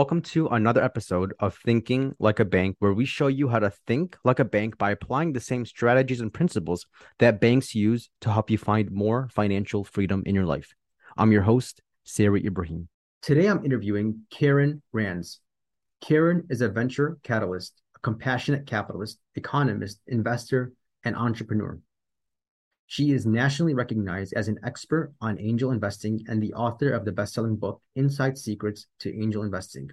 welcome to another episode of Thinking Like a Bank, where we show you how to think like a bank by applying the same strategies and principles that banks use to help you find more financial freedom in your life. I'm your host, Sarah Ibrahim. Today I'm interviewing Karen Rands. Karen is a venture catalyst, a compassionate capitalist, economist, investor, and entrepreneur. She is nationally recognized as an expert on angel investing and the author of the best-selling book Inside Secrets to Angel Investing.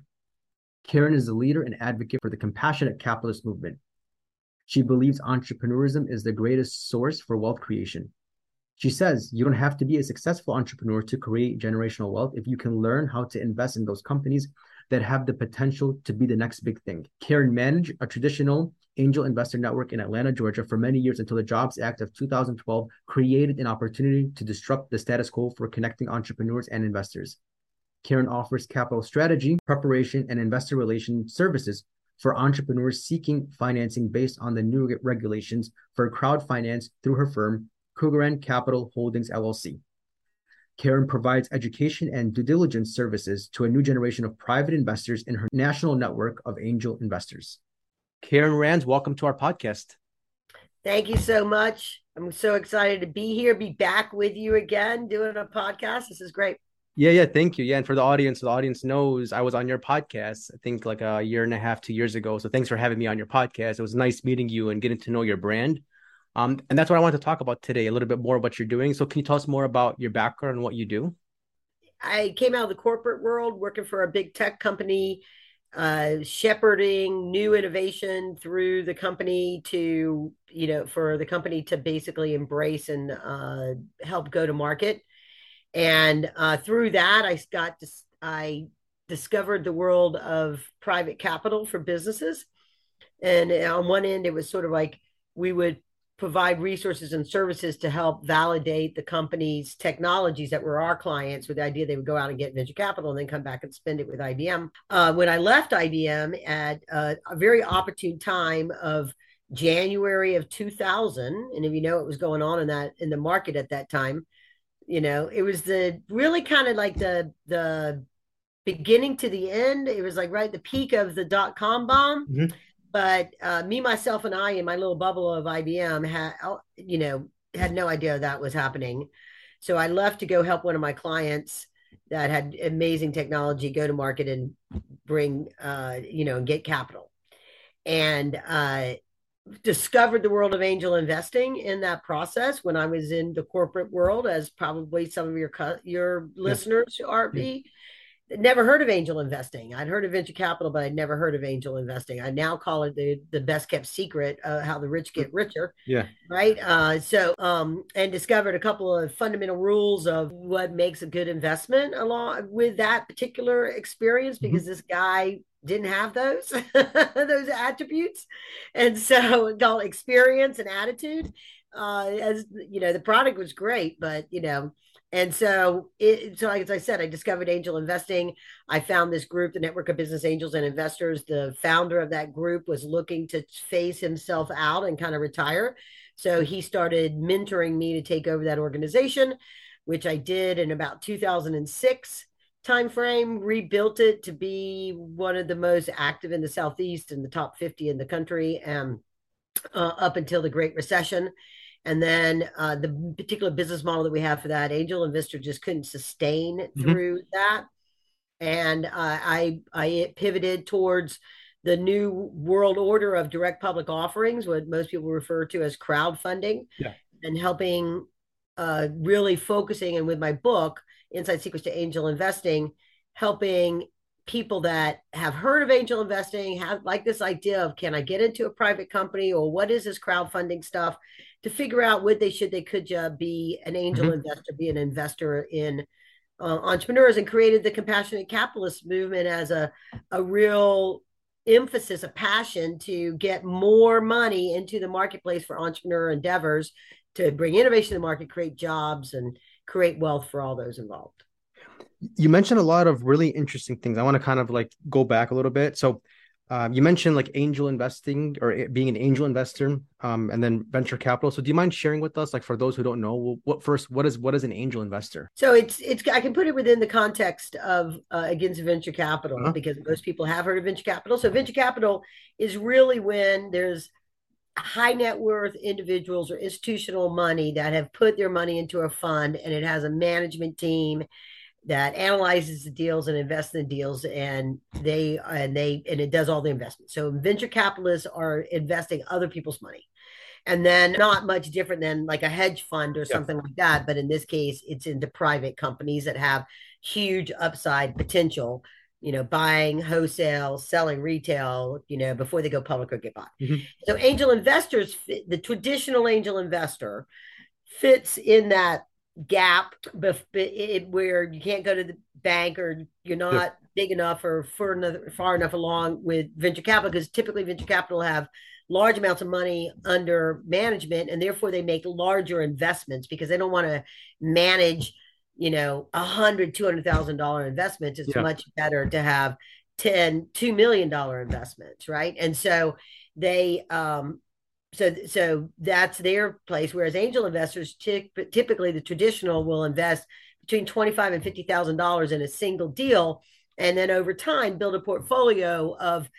Karen is a leader and advocate for the compassionate capitalist movement. She believes entrepreneurism is the greatest source for wealth creation. She says you don't have to be a successful entrepreneur to create generational wealth if you can learn how to invest in those companies that have the potential to be the next big thing. Karen managed a traditional angel investor network in Atlanta, Georgia for many years until the Jobs Act of 2012 created an opportunity to disrupt the status quo for connecting entrepreneurs and investors. Karen offers capital strategy, preparation, and investor relation services for entrepreneurs seeking financing based on the new regulations for crowd finance through her firm, Kugarand Capital Holdings LLC. Karen provides education and due diligence services to a new generation of private investors in her national network of angel investors. Karen Rands, welcome to our podcast. Thank you so much. I'm so excited to be here, be back with you again doing a podcast. This is great. Yeah, yeah, thank you. Yeah, and for the audience, the audience knows I was on your podcast, I think like a year and a half, two years ago. So thanks for having me on your podcast. It was nice meeting you and getting to know your brand. Um, and that's what I want to talk about today, a little bit more what you're doing. So can you tell us more about your background and what you do? I came out of the corporate world working for a big tech company uh, shepherding new innovation through the company to you know for the company to basically embrace and uh, help go to market. And uh, through that i got i discovered the world of private capital for businesses. And on one end it was sort of like we would provide resources and services to help validate the company's technologies that were our clients with the idea they would go out and get venture capital and then come back and spend it with IBM. Uh, when I left IBM at a, a very opportune time of January of 2000, and if you know what was going on in that in the market at that time, you know, it was the really kind of like the the beginning to the end. It was like right the peak of the dot com bomb. Mm-hmm but uh, me, myself, and I in my little bubble of IBM had, oh, you know, had no idea that was happening. So I left to go help one of my clients that had amazing technology go to market and bring, uh, you know, and get capital. And uh, discovered the world of angel investing in that process when I was in the corporate world, as probably some of your your listeners are be never heard of angel investing. I'd heard of venture capital, but I'd never heard of angel investing. I now call it the the best kept secret, uh, how the rich get richer. Yeah. Right. Uh, so, um, and discovered a couple of fundamental rules of what makes a good investment along with that particular experience, because mm-hmm. this guy didn't have those those attributes, and so called experience and attitude. Uh, as you know, the product was great, but you know and so, it, so as I said, I discovered angel investing. I found this group, the Network of Business Angels and Investors. The founder of that group was looking to phase himself out and kind of retire. So he started mentoring me to take over that organization, which I did in about 2006 timeframe. Rebuilt it to be one of the most active in the Southeast and the top 50 in the country, and uh, up until the Great Recession and then uh, the particular business model that we have for that angel investor just couldn't sustain mm-hmm. through that and uh, i i pivoted towards the new world order of direct public offerings what most people refer to as crowdfunding yeah. and helping uh, really focusing and with my book inside secrets to angel investing helping people that have heard of angel investing have like this idea of can i get into a private company or what is this crowdfunding stuff to figure out would they should they could uh, be an angel mm-hmm. investor be an investor in uh, entrepreneurs and created the compassionate capitalist movement as a a real emphasis a passion to get more money into the marketplace for entrepreneur endeavors to bring innovation to the market create jobs and create wealth for all those involved you mentioned a lot of really interesting things. I want to kind of like go back a little bit. So Um, you mentioned like angel investing or being an angel investor, um, and then venture capital. So, do you mind sharing with us, like for those who don't know, what first, what is what is an angel investor? So it's it's I can put it within the context of uh, against venture capital uh-huh. because most people have heard of venture capital. So venture capital is really when there's high net worth individuals or institutional money that have put their money into a fund and it has a management team that analyzes the deals and invests in the deals and they and they and it does all the investments so venture capitalists are investing other people's money and then not much different than like a hedge fund or something yeah. like that but in this case it's into private companies that have huge upside potential you know buying wholesale selling retail you know before they go public or get bought mm-hmm. so angel investors the traditional angel investor fits in that gap bef- where you can't go to the bank or you're not yeah. big enough or far enough, far enough along with venture capital because typically venture capital have large amounts of money under management and therefore they make larger investments because they don't want to manage you know a hundred two hundred thousand dollar investments it's yeah. much better to have 10 two million dollar investments right and so they um so so that's their place whereas angel investors t- typically the traditional will invest between 25 and 50 thousand dollars in a single deal and then over time build a portfolio of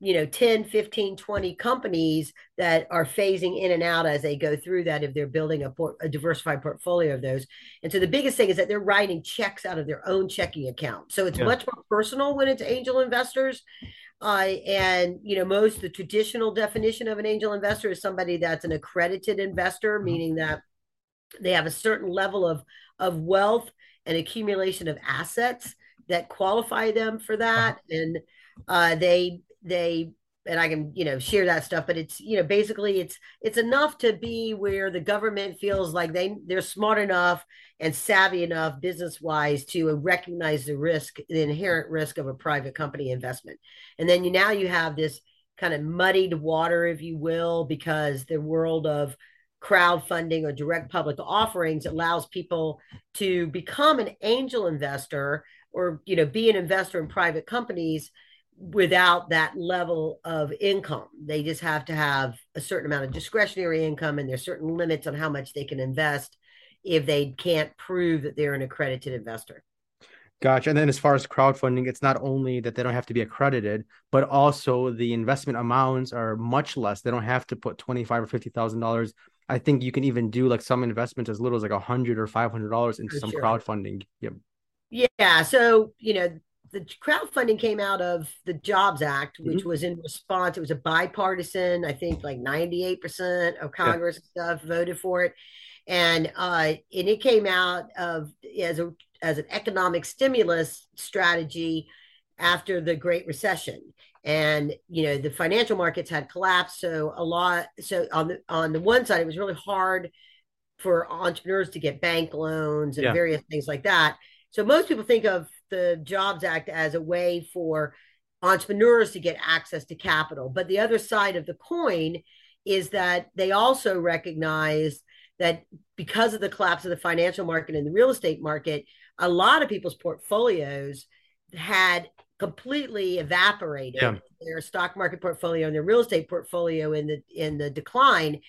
you know 10 15 20 companies that are phasing in and out as they go through that if they're building a, port, a diversified portfolio of those and so the biggest thing is that they're writing checks out of their own checking account so it's yeah. much more personal when it's angel investors uh, and you know, most the traditional definition of an angel investor is somebody that's an accredited investor, mm-hmm. meaning that they have a certain level of of wealth and accumulation of assets that qualify them for that, uh-huh. and uh, they they and I can you know share that stuff, but it's you know basically it's it's enough to be where the government feels like they they're smart enough and savvy enough business wise to recognize the risk, the inherent risk of a private company investment, and then you now you have this kind of muddied water, if you will, because the world of crowdfunding or direct public offerings allows people to become an angel investor or you know be an investor in private companies without that level of income. They just have to have a certain amount of discretionary income, and there's certain limits on how much they can invest if they can't prove that they're an accredited investor. Gotcha. And then as far as crowdfunding, it's not only that they don't have to be accredited, but also the investment amounts are much less. They don't have to put twenty five or fifty thousand dollars. I think you can even do like some investments as little as like a hundred or five hundred dollars into For some sure. crowdfunding. Yep. Yeah. So you know, the crowdfunding came out of the Jobs Act, which mm-hmm. was in response. It was a bipartisan. I think like ninety eight percent of Congress yeah. stuff voted for it, and uh, and it came out of as a as an economic stimulus strategy after the Great Recession. And you know the financial markets had collapsed, so a lot. So on the on the one side, it was really hard for entrepreneurs to get bank loans and yeah. various things like that. So most people think of the Jobs Act as a way for entrepreneurs to get access to capital. But the other side of the coin is that they also recognize that because of the collapse of the financial market and the real estate market, a lot of people's portfolios had completely evaporated yeah. their stock market portfolio and their real estate portfolio in the in the decline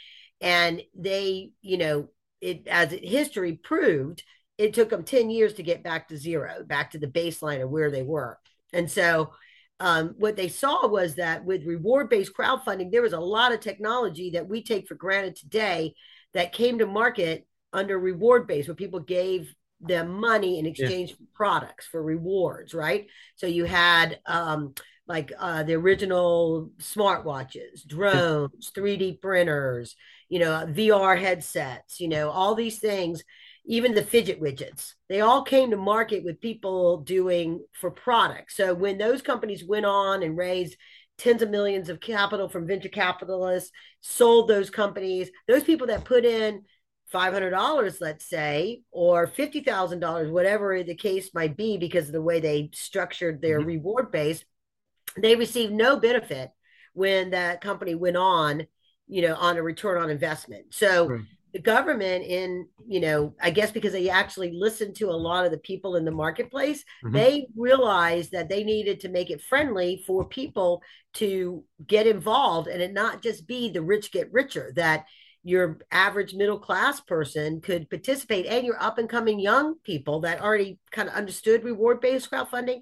and they you know it as history proved it took them 10 years to get back to zero, back to the baseline of where they were. And so um, what they saw was that with reward based crowdfunding, there was a lot of technology that we take for granted today that came to market under reward based, where people gave them money in exchange yeah. for products for rewards, right? So you had um, like uh, the original smartwatches, drones, 3D printers, you know, VR headsets, you know, all these things even the fidget widgets. They all came to market with people doing for products. So when those companies went on and raised tens of millions of capital from venture capitalists sold those companies those people that put in $500 let's say or $50,000 whatever the case might be because of the way they structured their mm-hmm. reward base they received no benefit when that company went on you know on a return on investment. So right the government in you know i guess because they actually listened to a lot of the people in the marketplace mm-hmm. they realized that they needed to make it friendly for people to get involved and it not just be the rich get richer that your average middle class person could participate and your up and coming young people that already kind of understood reward based crowdfunding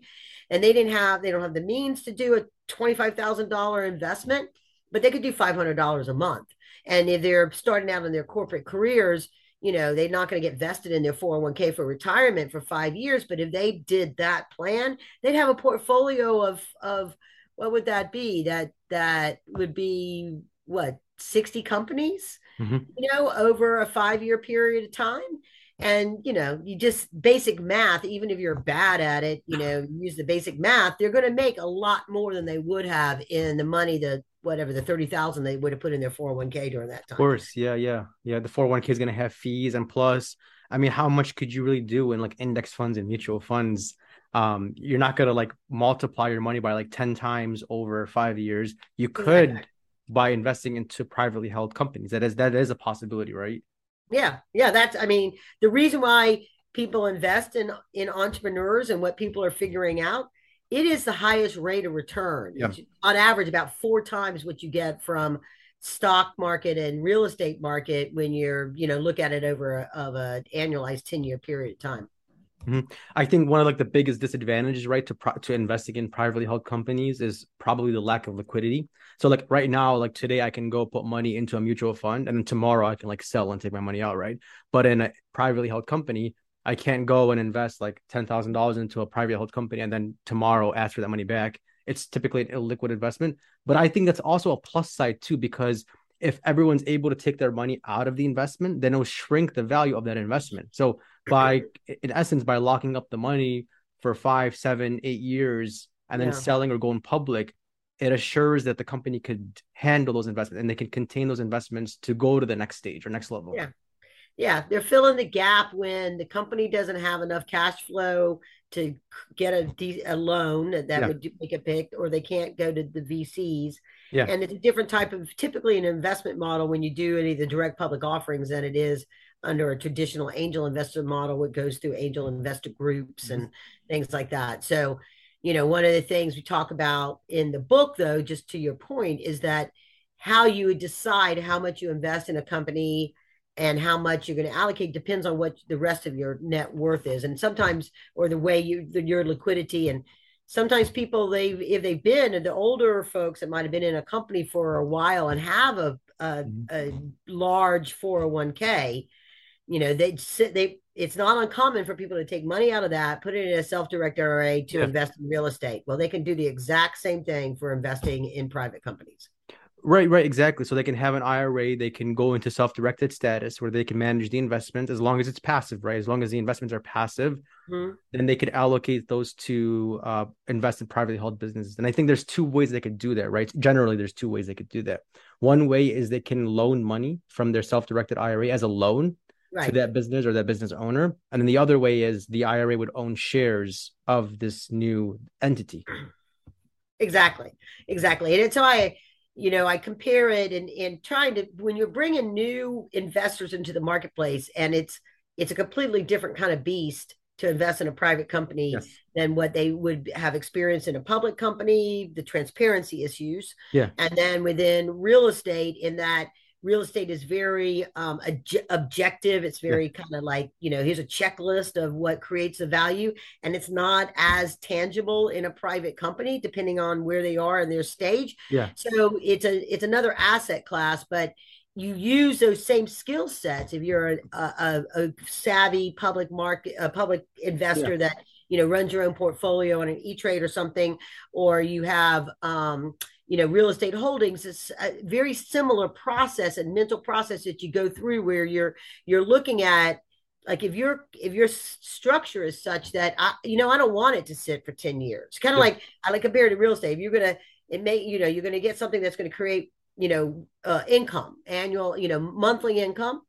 and they didn't have they don't have the means to do a $25,000 investment but they could do $500 a month and if they're starting out in their corporate careers you know they're not going to get vested in their 401k for retirement for 5 years but if they did that plan they'd have a portfolio of of what would that be that that would be what 60 companies mm-hmm. you know, over a five year period of time. And, you know, you just basic math, even if you're bad at it, you know, use the basic math, they're going to make a lot more than they would have in the money, the whatever, the 30,000 they would have put in their 401k during that time. Of course. Yeah. Yeah. Yeah. The 401k is going to have fees. And plus, I mean, how much could you really do in like index funds and mutual funds? um, you're not going to like multiply your money by like 10 times over five years. You could by investing into privately held companies. That is that is a possibility, right? Yeah, yeah. That's I mean the reason why people invest in in entrepreneurs and what people are figuring out. It is the highest rate of return. Yeah. On average, about four times what you get from stock market and real estate market when you're you know look at it over a, of a annualized 10 year period of time Mm-hmm. I think one of like the biggest disadvantages, right, to pro- to investing in privately held companies is probably the lack of liquidity. So like right now, like today, I can go put money into a mutual fund, and then tomorrow I can like sell and take my money out, right? But in a privately held company, I can't go and invest like ten thousand dollars into a private held company, and then tomorrow ask for that money back. It's typically an illiquid investment, but I think that's also a plus side too because if everyone's able to take their money out of the investment, then it'll shrink the value of that investment. So by in essence, by locking up the money for five, seven, eight years and then yeah. selling or going public, it assures that the company could handle those investments and they can contain those investments to go to the next stage or next level. Yeah. Yeah. They're filling the gap when the company doesn't have enough cash flow to get a, a loan that yeah. would make a pick, or they can't go to the VCs. Yeah. And it's a different type of typically an investment model when you do any of the direct public offerings than it is under a traditional angel investor model, which goes through angel investor groups and mm-hmm. things like that. So, you know, one of the things we talk about in the book, though, just to your point, is that how you would decide how much you invest in a company and how much you're going to allocate depends on what the rest of your net worth is and sometimes or the way you the, your liquidity and sometimes people they if they've been the older folks that might have been in a company for a while and have a a, mm-hmm. a large 401k you know they sit they it's not uncommon for people to take money out of that put it in a self-directed IRA to yeah. invest in real estate well they can do the exact same thing for investing in private companies Right, right, exactly. So they can have an IRA, they can go into self-directed status where they can manage the investment as long as it's passive, right? As long as the investments are passive, mm-hmm. then they could allocate those to uh, invest in privately held businesses. And I think there's two ways they could do that, right? Generally, there's two ways they could do that. One way is they can loan money from their self-directed IRA as a loan right. to that business or that business owner, and then the other way is the IRA would own shares of this new entity. Exactly, exactly, and it's why you know i compare it and and trying to when you're bringing new investors into the marketplace and it's it's a completely different kind of beast to invest in a private company yes. than what they would have experienced in a public company the transparency issues yeah and then within real estate in that real estate is very um, objective. It's very yeah. kind of like, you know, here's a checklist of what creates the value. And it's not as tangible in a private company, depending on where they are in their stage. Yeah. So it's a it's another asset class, but you use those same skill sets if you're a, a, a savvy public market, a public investor yeah. that you know runs your own portfolio on an e-trade or something or you have um, you know real estate holdings is a very similar process and mental process that you go through where you're you're looking at like if your if your structure is such that I you know I don't want it to sit for 10 years kind of yeah. like I like compare it to real estate if you're gonna it may you know you're gonna get something that's gonna create you know uh, income annual you know monthly income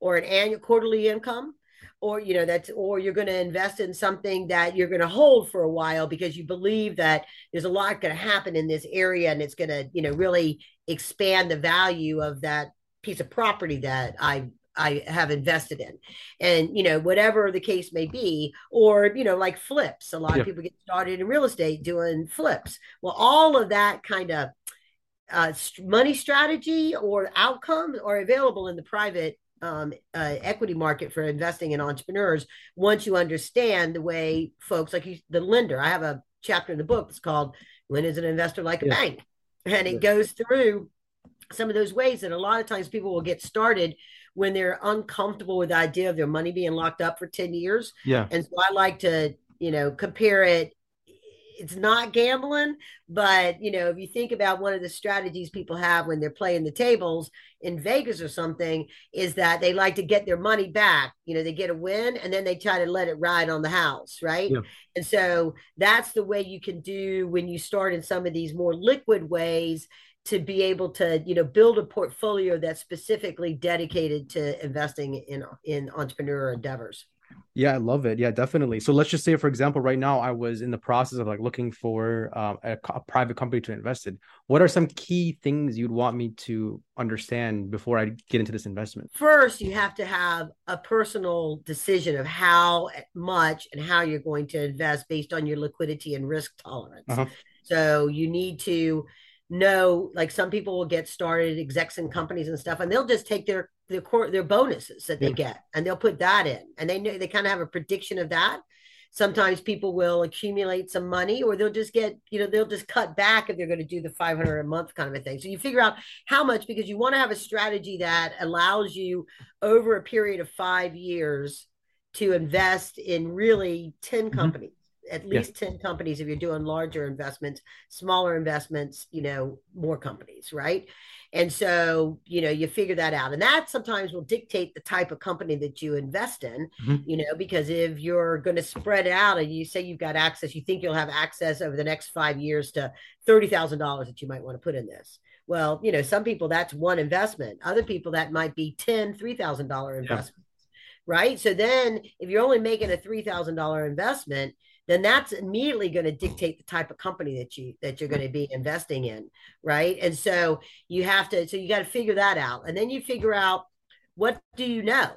or an annual quarterly income or you know that's or you're going to invest in something that you're going to hold for a while because you believe that there's a lot going to happen in this area and it's going to you know really expand the value of that piece of property that i I have invested in. And, you know, whatever the case may be, or, you know, like flips. A lot yeah. of people get started in real estate doing flips. Well, all of that kind of uh, money strategy or outcomes are available in the private um, uh, equity market for investing in entrepreneurs once you understand the way folks like you, the lender. I have a chapter in the book that's called "When is an investor like a yeah. bank," and it goes through some of those ways that a lot of times people will get started when they're uncomfortable with the idea of their money being locked up for 10 years. Yeah. And so I like to, you know, compare it it's not gambling, but you know, if you think about one of the strategies people have when they're playing the tables in Vegas or something, is that they like to get their money back. You know, they get a win and then they try to let it ride on the house, right? Yeah. And so that's the way you can do when you start in some of these more liquid ways to be able to you know build a portfolio that's specifically dedicated to investing in in entrepreneur endeavors yeah, I love it. Yeah, definitely. So let's just say, for example, right now I was in the process of like looking for um, a, a, private company to invest in. What are some key things you'd want me to understand before I get into this investment? First, you have to have a personal decision of how much and how you're going to invest based on your liquidity and risk tolerance. Uh-huh. So you need to know like some people will get started execs and companies and stuff and they'll just take their their core their bonuses that they yeah. get and they'll put that in and they know they kind of have a prediction of that sometimes people will accumulate some money or they'll just get you know they'll just cut back if they're going to do the 500 a month kind of a thing so you figure out how much because you want to have a strategy that allows you over a period of five years to invest in really 10 mm-hmm. companies at least yeah. 10 companies if you're doing larger investments smaller investments you know more companies right and so you know you figure that out and that sometimes will dictate the type of company that you invest in mm-hmm. you know because if you're going to spread out and you say you've got access you think you'll have access over the next five years to $30000 that you might want to put in this well you know some people that's one investment other people that might be 10 $3000 investments yeah. right so then if you're only making a $3000 investment then that's immediately going to dictate the type of company that you that you're going to be investing in right? And so you have to so you got to figure that out. And then you figure out what do you know?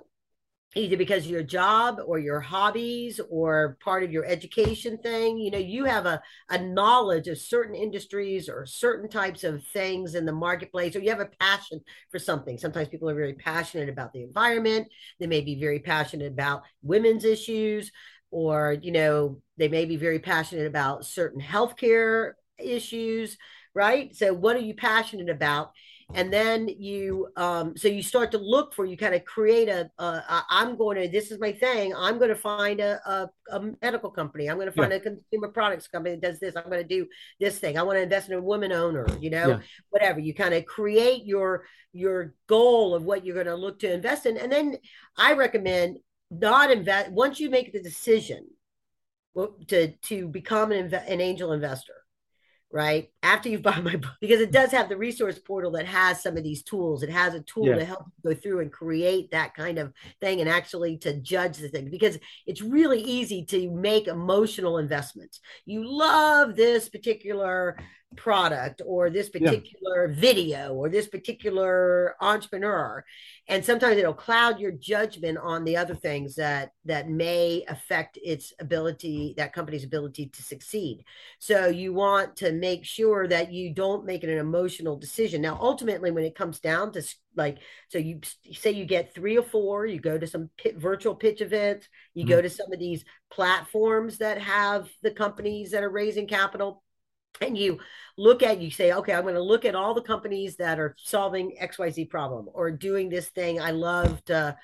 Either because of your job or your hobbies or part of your education thing you know you have a, a knowledge of certain industries or certain types of things in the marketplace or you have a passion for something. Sometimes people are very passionate about the environment. They may be very passionate about women's issues or you know they may be very passionate about certain healthcare issues right so what are you passionate about and then you um so you start to look for you kind of create a, i'm going to this is my thing i'm going to find a, a, a medical company i'm going to find yeah. a consumer products company that does this i'm going to do this thing i want to invest in a woman owner you know yeah. whatever you kind of create your your goal of what you're going to look to invest in and then i recommend not invest once you make the decision to to become an, inv- an angel investor right? After you've bought my book because it does have the resource portal that has some of these tools. It has a tool yeah. to help you go through and create that kind of thing and actually to judge the thing because it's really easy to make emotional investments. You love this particular product or this particular yeah. video or this particular entrepreneur and sometimes it'll cloud your judgment on the other things that that may affect its ability that company's ability to succeed so you want to make sure that you don't make it an emotional decision now ultimately when it comes down to like so you say you get three or four you go to some pit, virtual pitch events you mm-hmm. go to some of these platforms that have the companies that are raising capital and you look at you say okay i'm going to look at all the companies that are solving xyz problem or doing this thing. I love to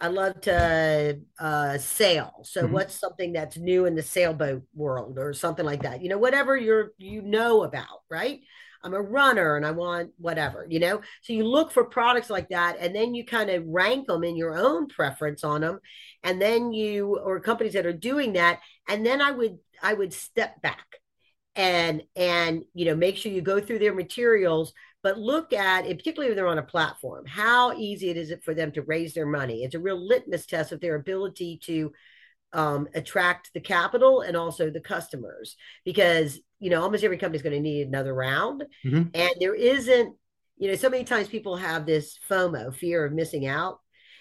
i love to uh, sail so mm-hmm. what's something that's new in the sailboat world or something like that? You know whatever you're you know about right? I'm a runner and i want whatever you know? So you look for products like that and then you kind of rank them in your own preference on them and then you or companies that are doing that and then i would i would step back and and you know make sure you go through their materials but look at it particularly if they're on a platform how easy it is it for them to raise their money it's a real litmus test of their ability to um, attract the capital and also the customers because you know almost every company is going to need another round mm-hmm. and there isn't you know so many times people have this fomo fear of missing out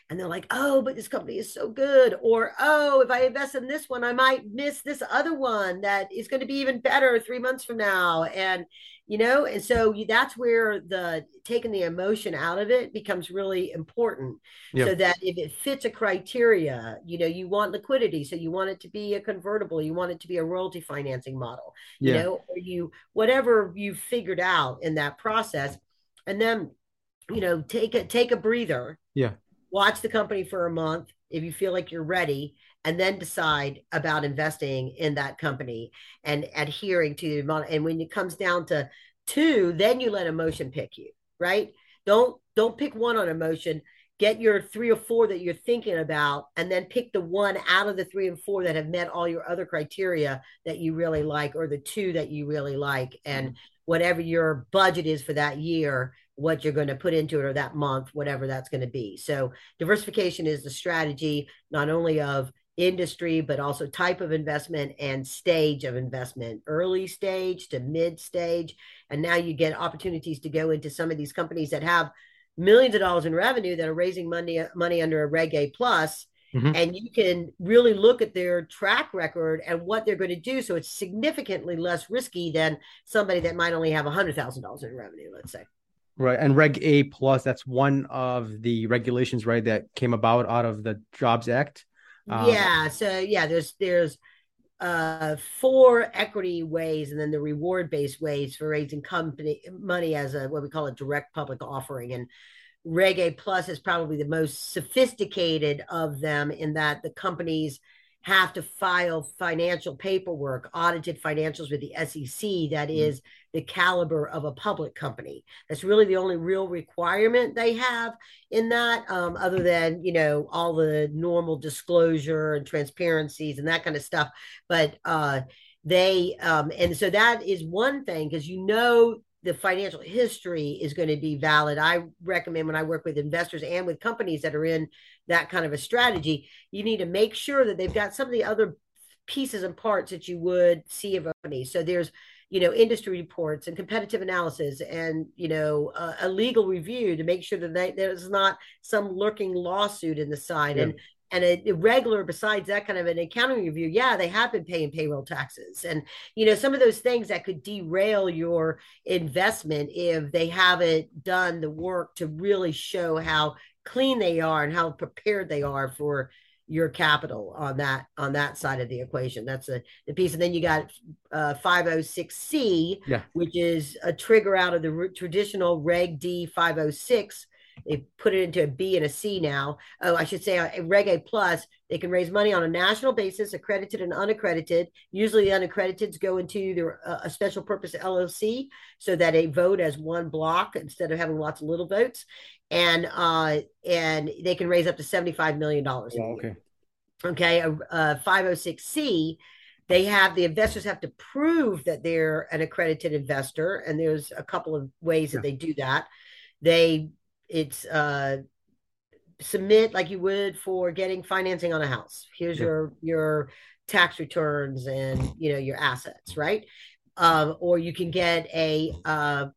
and they're like, oh, but this company is so good. Or, oh, if I invest in this one, I might miss this other one that is going to be even better three months from now. And, you know, and so that's where the taking the emotion out of it becomes really important. Yeah. So that if it fits a criteria, you know, you want liquidity. So you want it to be a convertible, you want it to be a royalty financing model, you know, or you, whatever you figured out in that process. And then, you know, take a take a breather. Yeah watch the company for a month if you feel like you're ready and then decide about investing in that company and adhering to the model. and when it comes down to two then you let emotion pick you right? Don't don't pick one on emotion. Get your three or four that you're thinking about and then pick the one out of the three and four that have met all your other criteria that you really like or the two that you really like and mm-hmm. whatever your budget is for that year what you're going to put into it or that month, whatever that's going to be. So diversification is the strategy, not only of industry, but also type of investment and stage of investment, early stage to mid stage. And now you get opportunities to go into some of these companies that have millions of dollars in revenue that are raising money, money under a Reg A plus. Mm-hmm. And you can really look at their track record and what they're going to do. So it's significantly less risky than somebody that might only have $100,000 in revenue, let's say. Right. And Reg A plus, that's one of the regulations, right, that came about out of the Jobs Act. Um, yeah. So yeah, there's there's uh four equity ways and then the reward based ways for raising company money as a what we call a direct public offering. And Reg A plus is probably the most sophisticated of them in that the companies have to file financial paperwork, audited financials with the SEC that mm-hmm. is the caliber of a public company. That's really the only real requirement they have in that, um, other than, you know, all the normal disclosure and transparencies and that kind of stuff. But uh, they, um, and so that is one thing because you know the financial history is going to be valid. I recommend when I work with investors and with companies that are in that kind of a strategy, you need to make sure that they've got some of the other pieces and parts that you would see of a company. So there's, you know, industry reports and competitive analysis and, you know, uh, a legal review to make sure that they, there's not some lurking lawsuit in the side. Yeah. And and a, a, regular besides that kind of an accounting review yeah they have been paying payroll taxes. And you know some of those things that could derail your investment if they haven't done the work to really show how clean they are and how prepared they are for your capital on that on that side of the equation. That's a the piece. And then you got uh 506c yeah. which is a trigger out of the traditional reg d 506 they put it into a B and a C now. Oh, I should say a Reg A plus. They can raise money on a national basis, accredited and unaccredited. Usually, the unaccrediteds go into their uh, a special purpose LLC, so that they vote as one block instead of having lots of little votes, and uh, and they can raise up to seventy five million dollars. Yeah, okay. Okay, a five hundred oh six C they have the investors have to prove that they're an accredited investor and there's a couple of ways that they do that they it's uh submit like you would for getting financing on a house here's yeah. your your tax returns and you know your assets right um, or you can get a uh,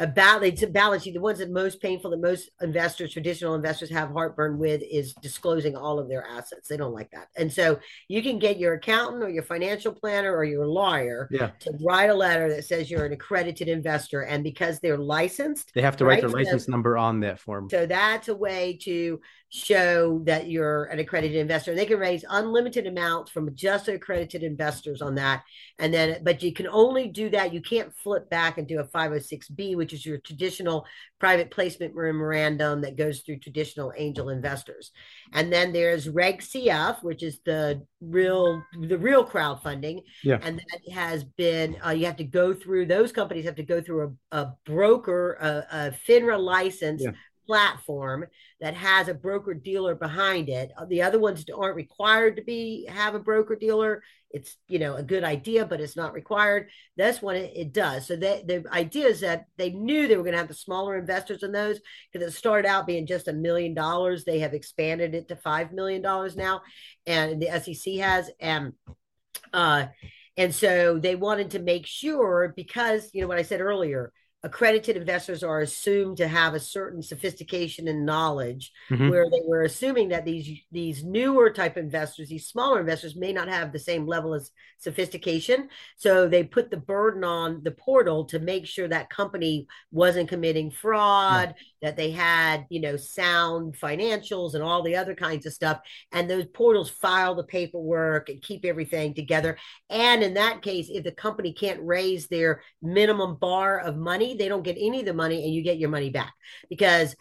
a balance a balance sheet the ones that most painful that most investors traditional investors have heartburn with is disclosing all of their assets. They don't like that. And so you can get your accountant or your financial planner or your lawyer yeah. to write a letter that says you're an accredited investor and because they're licensed they have to write right, their license so, number on that form. So that's a way to show that you're an accredited investor. And they can raise unlimited amounts from just accredited investors on that. And then but you can only do that you can't flip back and do a 506b which is your traditional private placement memorandum that goes through traditional angel investors. And then there's reg cf which is the real the real crowdfunding. Yeah. And that has been uh, you have to go through those companies have to go through a, a broker a, a finra license yeah platform that has a broker dealer behind it. Uh, the other ones aren't required to be have a broker dealer. It's you know a good idea, but it's not required. This one it, it does. So they, the idea is that they knew they were going to have the smaller investors in those because it started out being just a million dollars. They have expanded it to five million dollars now, and the SEC has and. Uh, and so they wanted to make sure because you know what I said earlier, accredited investors are assumed to have a certain sophistication and knowledge mm-hmm. where they were assuming that these these newer type investors these smaller investors may not have the same level of sophistication. So they put the burden on the portal to make sure that company wasn't committing fraud that they had you know sound financials and all the other kinds of stuff. And those portals file the paperwork and keep everything together. And in that case if the company can't raise their minimum bar of money they don't get any of the money and you get your money back because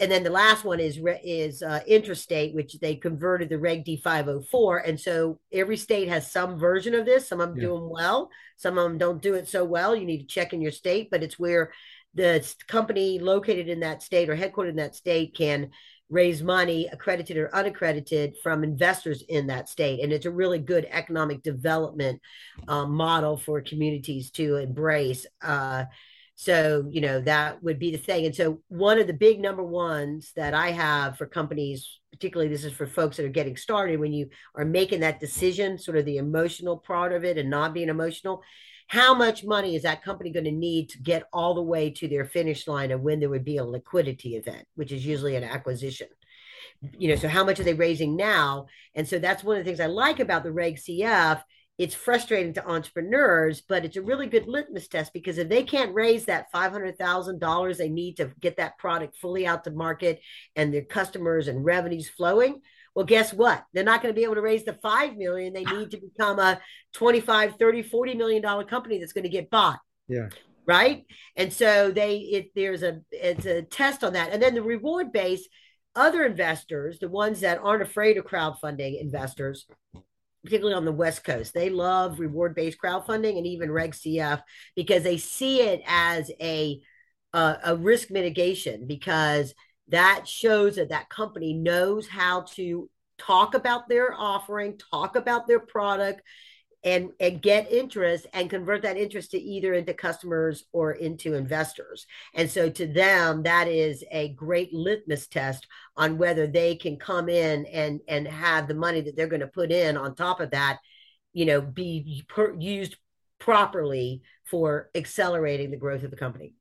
and then the last one is is uh, interstate, which they converted the Reg D 504, and so every state has some version of this. Some of them yeah. doing well, some of them don't do it so well. You need to check in your state, but it's where the company located in that state or headquartered in that state can raise money, accredited or unaccredited, from investors in that state. And it's a really good economic development um, model for communities to embrace. Uh, so, you know, that would be the thing. And so, one of the big number ones that I have for companies, particularly this is for folks that are getting started, when you are making that decision, sort of the emotional part of it and not being emotional, how much money is that company going to need to get all the way to their finish line and when there would be a liquidity event, which is usually an acquisition? You know, so how much are they raising now? And so that's one of the things I like about the Reg CF it's frustrating to entrepreneurs, but it's a really good litmus test because if they can't raise that $500,000 they need to get that product fully out to market and their customers and revenues flowing, well, guess what? They're not going to be able to raise the 5 million. They need to become a 25, 30, 40 million dollar company that's going to get bought. Yeah. Right. And so they, it, there's a, it's a test on that. And then the reward base, other investors, the ones that aren't afraid of crowdfunding investors, particularly on the West Coast. They love reward based crowdfunding and even Reg CF because they see it as a uh, a risk mitigation because that shows that that company knows how to talk about their offering, talk about their product, and and get interest and convert that interest to either into customers or into investors. And so to them that is a great litmus test on whether they can come in and and have the money that they're going to put in on top of that you know be per, used properly for accelerating the growth of the company.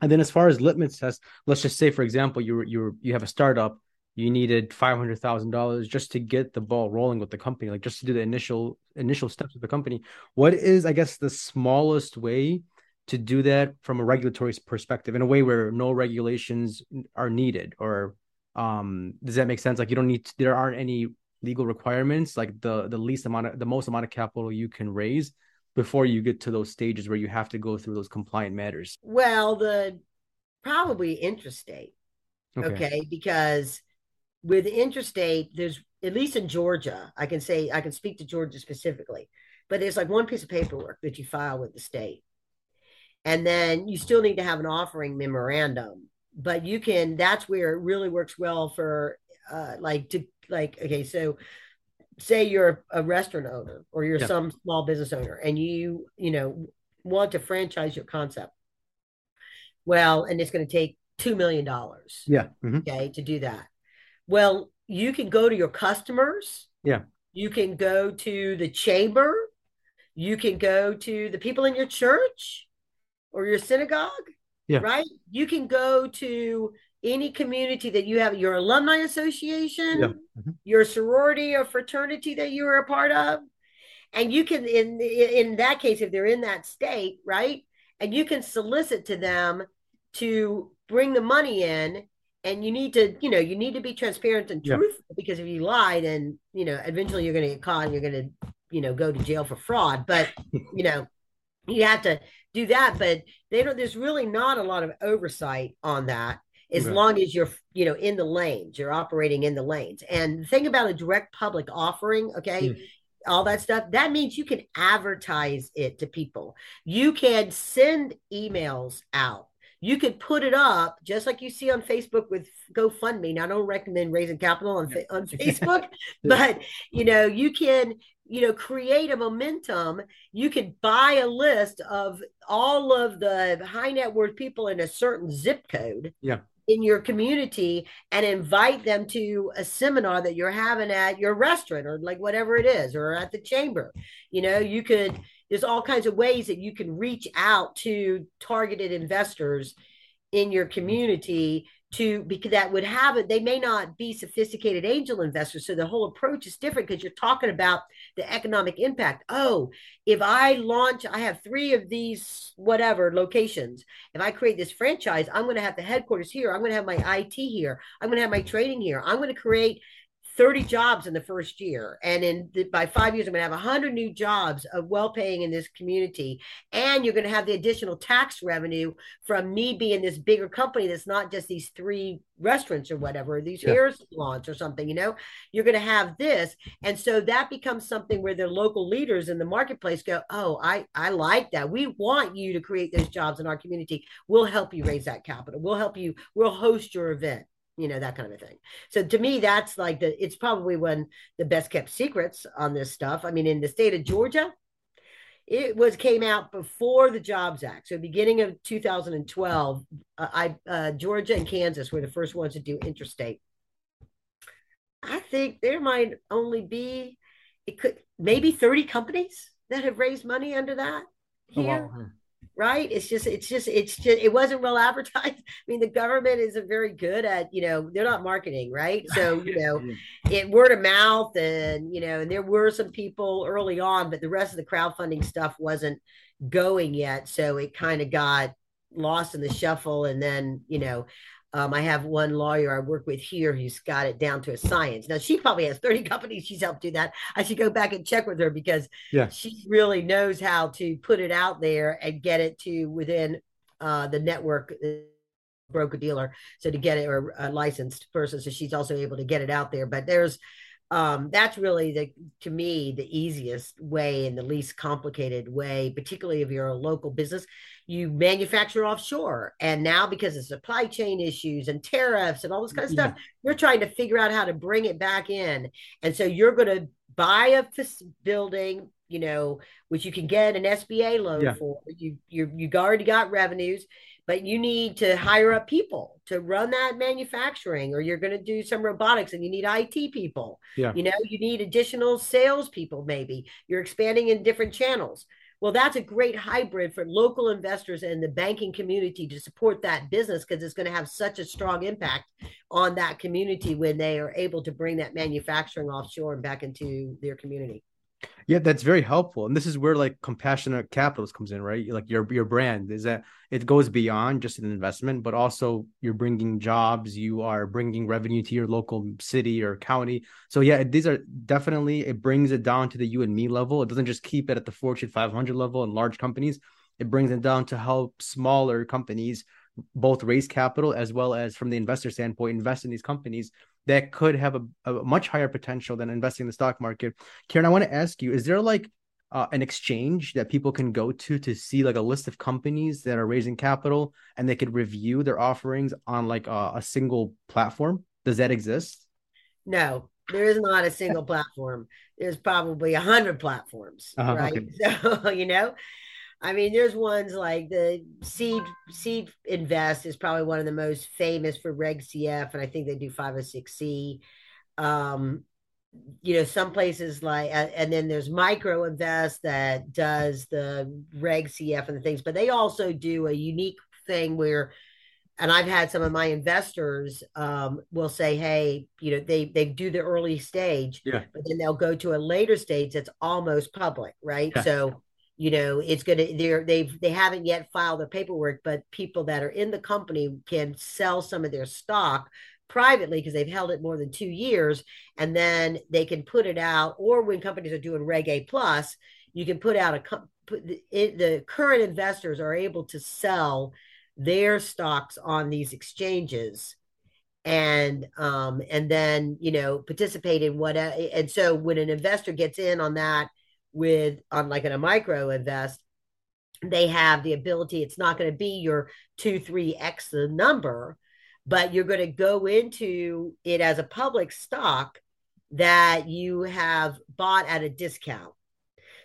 And then as far as litmus test let's just say for example you you you have a startup you needed five hundred thousand dollars just to get the ball rolling with the company, like just to do the initial initial steps of the company. What is, I guess, the smallest way to do that from a regulatory perspective in a way where no regulations are needed? Or um, does that make sense? Like you don't need, to, there aren't any legal requirements, like the the least amount of the most amount of capital you can raise before you get to those stages where you have to go through those compliant matters. Well, the probably interstate. Okay, okay because with interstate, there's at least in Georgia, I can say I can speak to Georgia specifically, but there's like one piece of paperwork that you file with the state. And then you still need to have an offering memorandum, but you can that's where it really works well for uh like to like okay, so say you're a restaurant owner or you're yeah. some small business owner and you, you know, want to franchise your concept. Well, and it's going to take $2 million. Yeah. Mm-hmm. Okay. To do that well, you can go to your customers. Yeah. You can go to the chamber. You can go to the people in your church or your synagogue. Yeah. Right. You can go to any community that you have, your alumni association, yeah. mm-hmm. your sorority or fraternity that you are a part of. And you can, in in that case, if they're in that state, right, and you can solicit to them to bring the money in and you need to you know you need to be transparent and truthful yeah. because if you lie then you know eventually you're going to get caught and you're going to you know go to jail for fraud but you know you have to do that but they don't there's really not a lot of oversight on that as right. long as you're you know in the lanes you're operating in the lanes and the thing about a direct public offering okay mm. all that stuff that means you can advertise it to people you can send emails out you could put it up just like you see on Facebook with GoFundMe. Now, I don't recommend raising capital on, on Facebook, but you know, you can you know create a momentum. You could buy a list of all of the high net worth people in a certain zip code yeah. in your community and invite them to a seminar that you're having at your restaurant or like whatever it is or at the chamber. You know you could there's all kinds of ways that you can reach out to targeted investors in your mm-hmm. community to because that would have it they may not be sophisticated angel investors so the whole approach is different because you're talking about the economic impact. Oh if i launch i have three of these whatever locations. If i create this franchise i'm going to have the headquarters here i'm going to have my it here i'm going to have my trading here i'm going to create 30 jobs in the first year. And in the, by five years i'm going to have 100 new jobs of well-paying in this community. And you're going to have the additional tax revenue from me being this bigger company that's not just these three restaurants or whatever these yeah. hair salons or something you know? You're going to have this. And so that becomes something where the local leaders in the marketplace go oh i i like that. We want you to create those jobs in our community. We'll help you raise that capital. We'll help you we'll host your event you know that kind of a thing. So to me that's like the it's probably one the best kept secrets on this stuff. I mean in the state of georgia it was came out before the jobs act. So beginning of 2012 uh, i uh, georgia and kansas were the first ones to do interstate. I think there might only be it could maybe 30 companies that have raised money under that here oh, wow right? It's just it's just it's just it wasn't well advertised. I mean the government isn't very good at you know they're not marketing right? So you know mm-hmm. it word of mouth and you know and there were some people early on but the rest of the crowdfunding stuff wasn't going yet. So it kind of got lost in the shuffle and then you know um, I have one lawyer I work with here who's got it down to a science. Now she probably has 30 companies she's helped do that. I should go back and check with her because yeah. she really knows how to put it out there and get it to within uh, the network uh, broker dealer. So to get it or a licensed person. So she's also able to get it out there. But there's um, that's really the to me the easiest way and the least complicated way particularly if you're a local business you manufacture offshore and now because of supply chain issues and tariffs and all this kind of stuff yeah. you're trying to figure out how to bring it back in and so you're going to buy a building you know which you can get an sba loan yeah. for you you you already got revenues but you need to hire up people to run that manufacturing or you're going to do some robotics and you need IT people. Yeah. You know, you need additional sales people maybe. You're expanding in different channels. Well, that's a great hybrid for local investors and the banking community to support that business because it's going to have such a strong impact on that community when they are able to bring that manufacturing offshore and back into their community. Yeah, that's very helpful. And this is where like compassionate capitalist comes in, right? Like your your brand is that it goes beyond just an investment, but also you're bringing jobs, you are bringing revenue to your local city or county. So yeah, these are definitely it brings it down to the you and me level. It doesn't just keep it at the Fortune 500 level and large companies. It brings it down to help smaller companies both raise capital as well as from the investor standpoint invest in these companies that could have a, a much higher potential than investing in the stock market. Karen, I want to ask you: Is there like uh, an exchange that people can go to to see like a list of companies that are raising capital and they could review their offerings on like a, a single platform? Does that exist? No, there is not a single platform. There's probably a hundred platforms, uh-huh, right? Okay. So you know, I mean, there's ones like the Seed Seed Invest is probably one of the most famous for Reg CF, and I think they do 506C. Um, you know, some places like, and then there's Micro Invest that does the Reg CF and the things, but they also do a unique thing where, and I've had some of my investors um, will say, hey, you know, they they do the early stage, yeah. but then they'll go to a later stage that's almost public, right? Yeah. So you know it's going to they're they've they haven't yet filed their paperwork but people that are in the company can sell some of their stock privately because they've held it more than two years and then they can put it out or when companies are doing reg a plus you can put out a put it, the current investors are able to sell their stocks on these exchanges and um and then you know participate in what and so when an investor gets in on that with on like in a micro invest they have the ability it's not going to be your 2 3x the number but you're going to go into it as a public stock that you have bought at a discount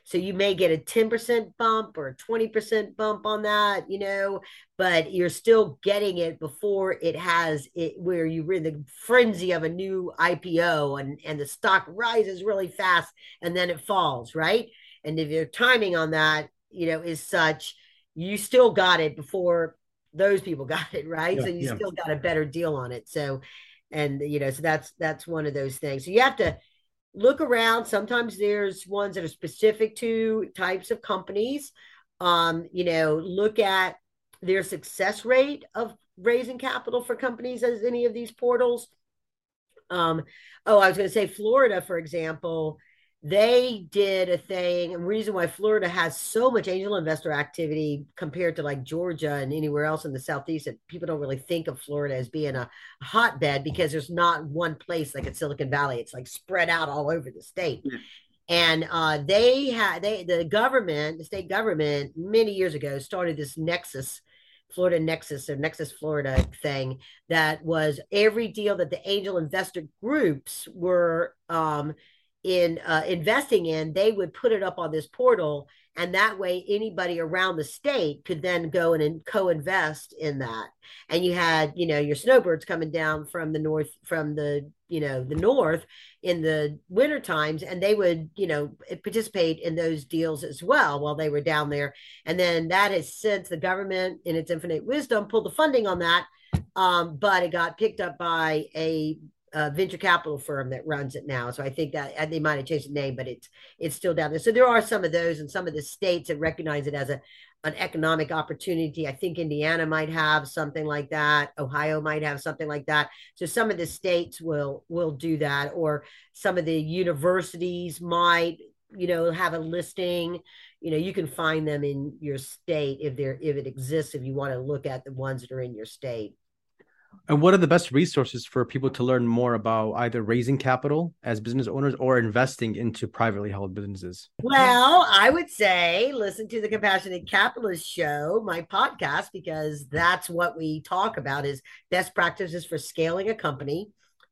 so you may get a 10% bump or a 20% bump on that, you know, but you're still getting it before it has it where you're in the frenzy of a new IPO and, and the stock rises really fast and then it falls, right? and if your timing on that, you know, is such, you still got it before those people got it, right? Yeah, so you yeah. still got a better deal on it. So, and you know, so that's that's one of those things. So you have to look around. Sometimes there's ones that are specific to types of companies. Um, you know, look at their success rate of raising capital for companies as any of these portals. Um, oh, I was going to say Florida, for example, they did a thing and reason why florida has so much angel investor activity compared to like georgia and anywhere else in the southeast that people don't really think of florida as being a hotbed because there's not one place like at silicon valley it's like spread out all over the state yeah. and uh, they had they the government the state government many years ago started this nexus Florida Nexus or Nexus Florida thing that was every deal that the angel investor groups were um, in uh, investing in, they would put it up on this portal. And that way, anybody around the state could then go in and co invest in that. And you had, you know, your snowbirds coming down from the north, from the, you know, the north in the winter times, and they would, you know, participate in those deals as well while they were down there. And then that has since the government, in its infinite wisdom, pulled the funding on that. Um, but it got picked up by a uh, venture capital firm that runs it now. So I think that they might have changed the name, but it's it's still down there. So there are some of those, and some of the states that recognize it as a an economic opportunity. I think Indiana might have something like that. Ohio might have something like that. So some of the states will will do that, or some of the universities might, you know, have a listing. You know, you can find them in your state if they're if it exists. If you want to look at the ones that are in your state. And what are the best resources for people to learn more about either raising capital as business owners or investing into privately held businesses? Well, I would say listen to the Compassionate Capitalist show, my podcast, because that's what we talk about is best practices for scaling a company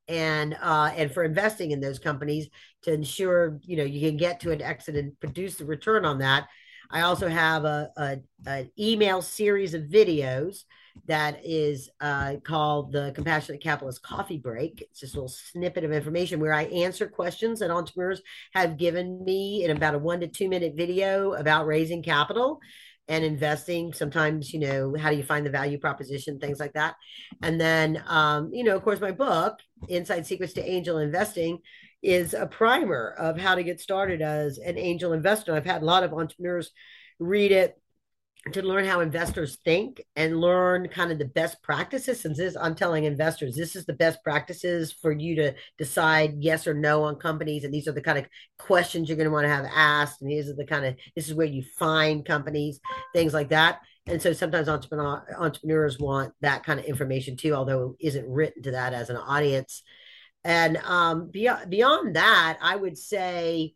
and uh, and for investing in those companies to ensure you know you can get to an exit and produce the return on that. I also have a, a an email series of videos that is uh, called the Compassionate Capitalist Coffee Break. It's just a little snippet of information where I answer questions that entrepreneurs have given me in about a one to two minute video about raising capital and investing sometimes you know how do you find the value proposition things like that and then um, you know of course my book inside secrets to angel investing is a primer of how to get started as an angel investor i've had a lot of entrepreneurs read it to learn how investors think and learn kind of the best practices since this i'm telling investors this is the best practices for you to decide yes or no on companies and these are the kind of questions you're going to want to have asked and these are the kind of this is where you find companies things like that. And so sometimes entrepreneur, entrepreneurs want that kind of information too although it isn't written to that as an audience. And um, beyond, beyond that i would say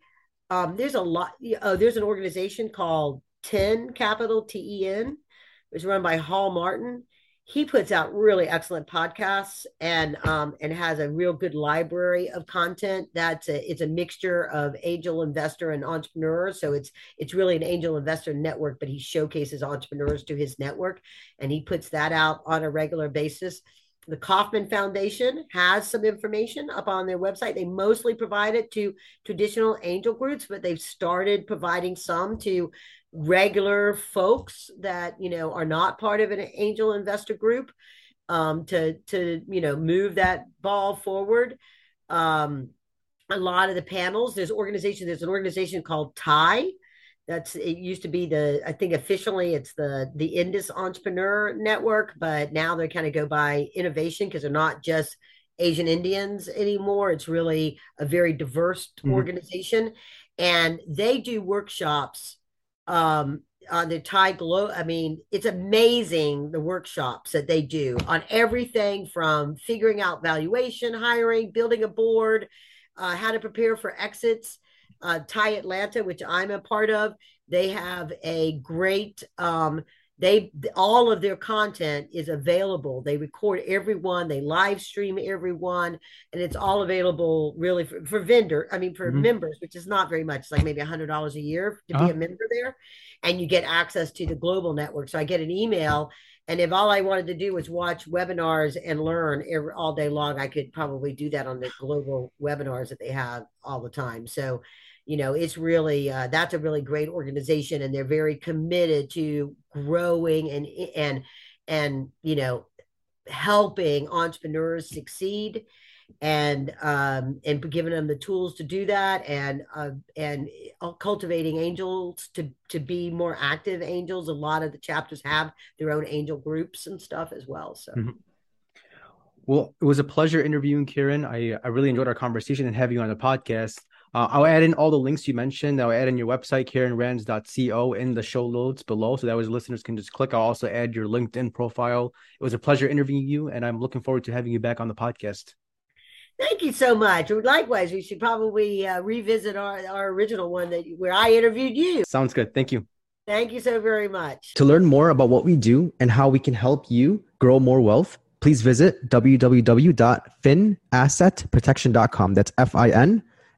um, there's a lot oh, there's an organization called 10 capital T-E-N, which is run by Hall Martin. He puts out really excellent podcasts and um, and has a real good library of content. That's a it's a mixture of angel investor and entrepreneur. So it's it's really an angel investor network, but he showcases entrepreneurs to his network, and he puts that out on a regular basis. The Kauffman Foundation has some information up on their website. They mostly provide it to traditional angel groups, but they've started providing some to regular folks that you know are not part of an angel investor group um, to to you know move that ball forward. Um, a lot of the panels, there's organization. There's an organization called TIE. That's it used to be the I think officially it's the the Indus Entrepreneur Network, but now they kind of go by innovation because they're not just Asian Indians anymore. It's really a very diverse mm-hmm. organization, and they do workshops um, on the TiE Global. I mean, it's amazing the workshops that they do on everything from figuring out valuation, hiring, building a board, uh, how to prepare for exits. Uh, TiE Atlanta, which I'm a part of, they have a great um, they all of their content is available they record everyone they live stream everyone and it's all available really for, for vendor i mean for mm-hmm. members which is not very much it's like maybe a hundred dollars a year to uh-huh. be a member there and you get access to the global network so i get an email and if all i wanted to do was watch webinars and learn every, all day long i could probably do that on the global webinars that they have all the time so you know, it's really uh, that's a really great organization, and they're very committed to growing and and and you know helping entrepreneurs succeed and um, and giving them the tools to do that and uh, and cultivating angels to to be more active angels a lot of the chapters have their own angel groups and stuff as well so mm-hmm. well it was a pleasure interviewing Karen. i i really enjoyed our conversation and having you on the podcast uh, I'll add in all the links you mentioned. I'll add in your website, KarenRands.co, in the show notes below. So that way listeners can just click. I'll also add your LinkedIn profile. It was a pleasure interviewing you, and I'm looking forward to having you back on the podcast. Thank you so much. Likewise, we should probably uh, revisit our, our original one that where I interviewed you. Sounds good. Thank you. Thank you so very much. To learn more about what we do and how we can help you grow more wealth, please visit www.finassetprotection.com. That's F I N